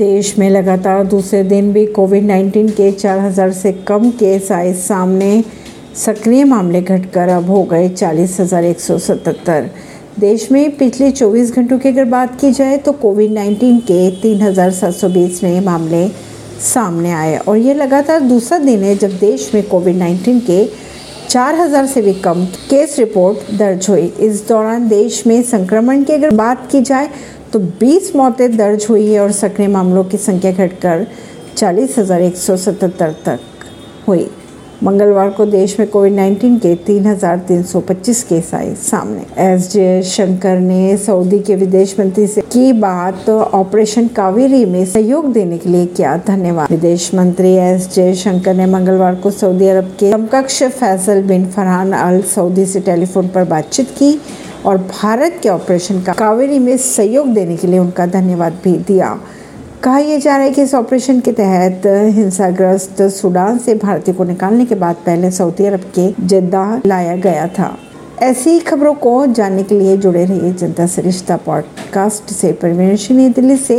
देश में लगातार दूसरे दिन भी कोविड 19 के 4000 से कम केस आए। सामने सक्रिय मामले घटकर अब हो गए 40,177 देश में पिछले 24 घंटों की अगर बात की जाए तो कोविड 19 के 3,720 नए मामले सामने आए और ये लगातार दूसरा दिन है जब देश में कोविड 19 के 4000 से भी कम केस रिपोर्ट दर्ज हुई। इस दौरान देश में संक्रमण की अगर बात की जाए तो 20 मौतें दर्ज हुई है और सक्रिय मामलों की संख्या घटकर 40,177 तक हुई। मंगलवार को देश में कोविड 19 के 3,325 केस आए सामने। एस जयशंकर ने सऊदी के विदेश मंत्री से की बात तो ऑपरेशन कावेरी में सहयोग देने के लिए किया धन्यवाद। विदेश मंत्री एस जयशंकर ने मंगलवार को सऊदी अरब के समकक्ष Faisal bin Farhan al Saudi से टेलीफोन पर बातचीत की। और भारत के ऑपरेशन का कावेरी में सहयोग देने के लिए उनका धन्यवाद भी दिया। कहा यह जा रहा है कि इस ऑपरेशन के तहत हिंसाग्रस्त सूडान से भारतीय को निकालने के बाद पहले सऊदी अरब के जद्दा लाया गया था। ऐसी खबरों को जानने के लिए जुड़े रहिए जनता सरिश्ता पॉडकास्ट से। परवीन दिल्ली से।